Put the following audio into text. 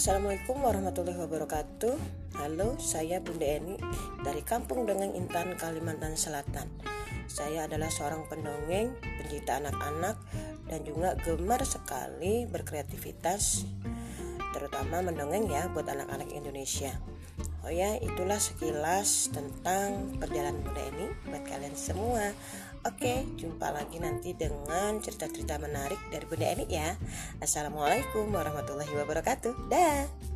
Assalamualaikum warahmatullahi wabarakatuh. Halo, saya Bunda Eni dari Kampung Dongeng Intan, Kalimantan Selatan. Saya adalah seorang pendongeng, pencipta anak-anak Dan juga gemar sekali berkreativitas Terutama mendongeng ya buat anak-anak Indonesia. Oh ya, itulah sekilas tentang perjalanan Bunda Eni buat kalian semua Oke, jumpa lagi nanti dengan cerita-cerita menarik dari Bunda Eni ya. Assalamualaikum warahmatullahi wabarakatuh. Dah.